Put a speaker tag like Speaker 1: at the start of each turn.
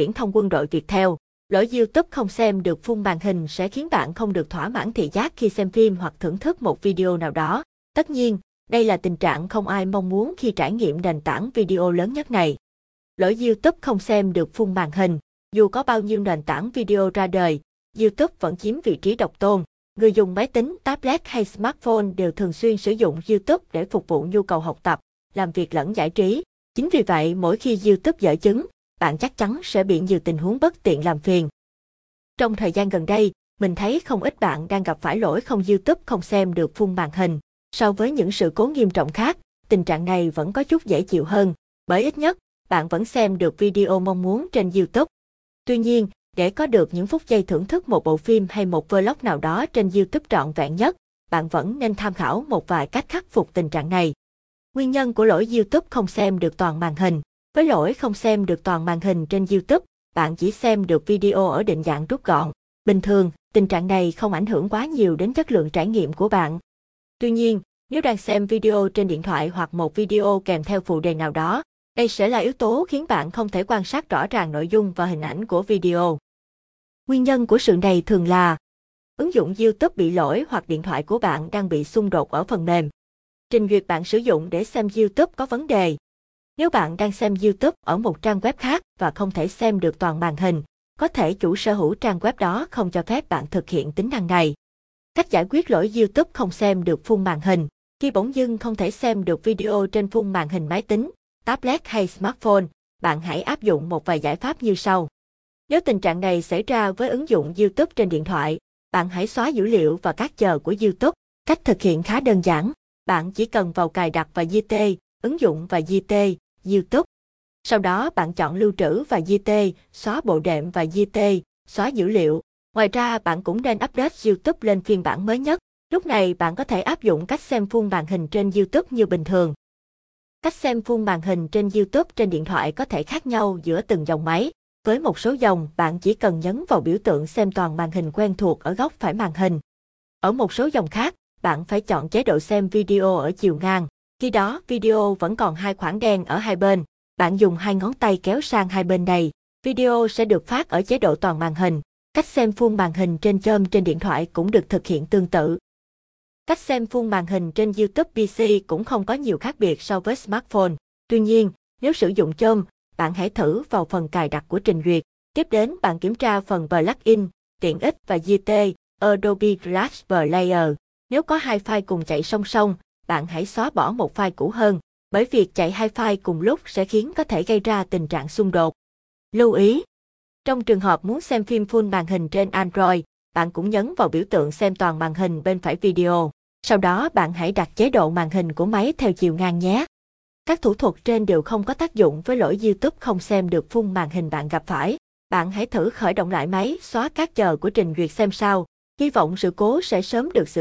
Speaker 1: viễn thông quân đội Việt theo Lỗi YouTube không xem được phun màn hình sẽ khiến bạn không được thỏa mãn thị giác khi xem phim hoặc thưởng thức một video nào đó. Tất nhiên, đây là tình trạng không ai mong muốn khi trải nghiệm nền tảng video lớn nhất này. Lỗi YouTube không xem được phun màn hình. Dù có bao nhiêu nền tảng video ra đời, YouTube vẫn chiếm vị trí độc tôn. Người dùng máy tính, tablet hay smartphone đều thường xuyên sử dụng YouTube để phục vụ nhu cầu học tập, làm việc lẫn giải trí. Chính vì vậy, mỗi khi YouTube dở chứng, bạn chắc chắn sẽ bị nhiều tình huống bất tiện làm phiền. Trong thời gian gần đây, mình thấy không ít bạn đang gặp phải lỗi không YouTube không xem được phun màn hình. So với những sự cố nghiêm trọng khác, tình trạng này vẫn có chút dễ chịu hơn, bởi ít nhất, bạn vẫn xem được video mong muốn trên YouTube. Tuy nhiên, để có được những phút giây thưởng thức một bộ phim hay một vlog nào đó trên YouTube trọn vẹn nhất, bạn vẫn nên tham khảo một vài cách khắc phục tình trạng này. Nguyên nhân của lỗi YouTube không xem được toàn màn hình. Với lỗi không xem được toàn màn hình trên YouTube, bạn chỉ xem được video ở định dạng rút gọn. Bình thường, tình trạng này không ảnh hưởng quá nhiều đến chất lượng trải nghiệm của bạn. Tuy nhiên, nếu đang xem video trên điện thoại hoặc một video kèm theo phụ đề nào đó, đây sẽ là yếu tố khiến bạn không thể quan sát rõ ràng nội dung và hình ảnh của video. Nguyên nhân của sự này thường là ứng dụng YouTube bị lỗi hoặc điện thoại của bạn đang bị xung đột ở phần mềm. Trình duyệt bạn sử dụng để xem YouTube có vấn đề. Nếu bạn đang xem YouTube ở một trang web khác và không thể xem được toàn màn hình, có thể chủ sở hữu trang web đó không cho phép bạn thực hiện tính năng này. Cách giải quyết lỗi YouTube không xem được phun màn hình. Khi bỗng dưng không thể xem được video trên phun màn hình máy tính, tablet hay smartphone, bạn hãy áp dụng một vài giải pháp như sau. Nếu tình trạng này xảy ra với ứng dụng YouTube trên điện thoại, bạn hãy xóa dữ liệu và các chờ của YouTube. Cách thực hiện khá đơn giản. Bạn chỉ cần vào cài đặt và GT, ứng dụng và GT, YouTube. Sau đó bạn chọn lưu trữ và di tê, xóa bộ đệm và di tê, xóa dữ liệu. Ngoài ra bạn cũng nên update YouTube lên phiên bản mới nhất. Lúc này bạn có thể áp dụng cách xem full màn hình trên YouTube như bình thường. Cách xem full màn hình trên YouTube trên điện thoại có thể khác nhau giữa từng dòng máy. Với một số dòng, bạn chỉ cần nhấn vào biểu tượng xem toàn màn hình quen thuộc ở góc phải màn hình. Ở một số dòng khác, bạn phải chọn chế độ xem video ở chiều ngang. Khi đó, video vẫn còn hai khoảng đen ở hai bên. Bạn dùng hai ngón tay kéo sang hai bên này. Video sẽ được phát ở chế độ toàn màn hình. Cách xem full màn hình trên chôm trên điện thoại cũng được thực hiện tương tự. Cách xem full màn hình trên YouTube PC cũng không có nhiều khác biệt so với smartphone. Tuy nhiên, nếu sử dụng chôm, bạn hãy thử vào phần cài đặt của trình duyệt. Tiếp đến bạn kiểm tra phần plugin, tiện ích và GT, Adobe Flash Player. Nếu có hai file cùng chạy song song, bạn hãy xóa bỏ một file cũ hơn, bởi việc chạy hai file cùng lúc sẽ khiến có thể gây ra tình trạng xung đột. Lưu ý! Trong trường hợp muốn xem phim full màn hình trên Android, bạn cũng nhấn vào biểu tượng xem toàn màn hình bên phải video. Sau đó bạn hãy đặt chế độ màn hình của máy theo chiều ngang nhé. Các thủ thuật trên đều không có tác dụng với lỗi YouTube không xem được phun màn hình bạn gặp phải. Bạn hãy thử khởi động lại máy, xóa các chờ của trình duyệt xem sao. Hy vọng sự cố sẽ sớm được xử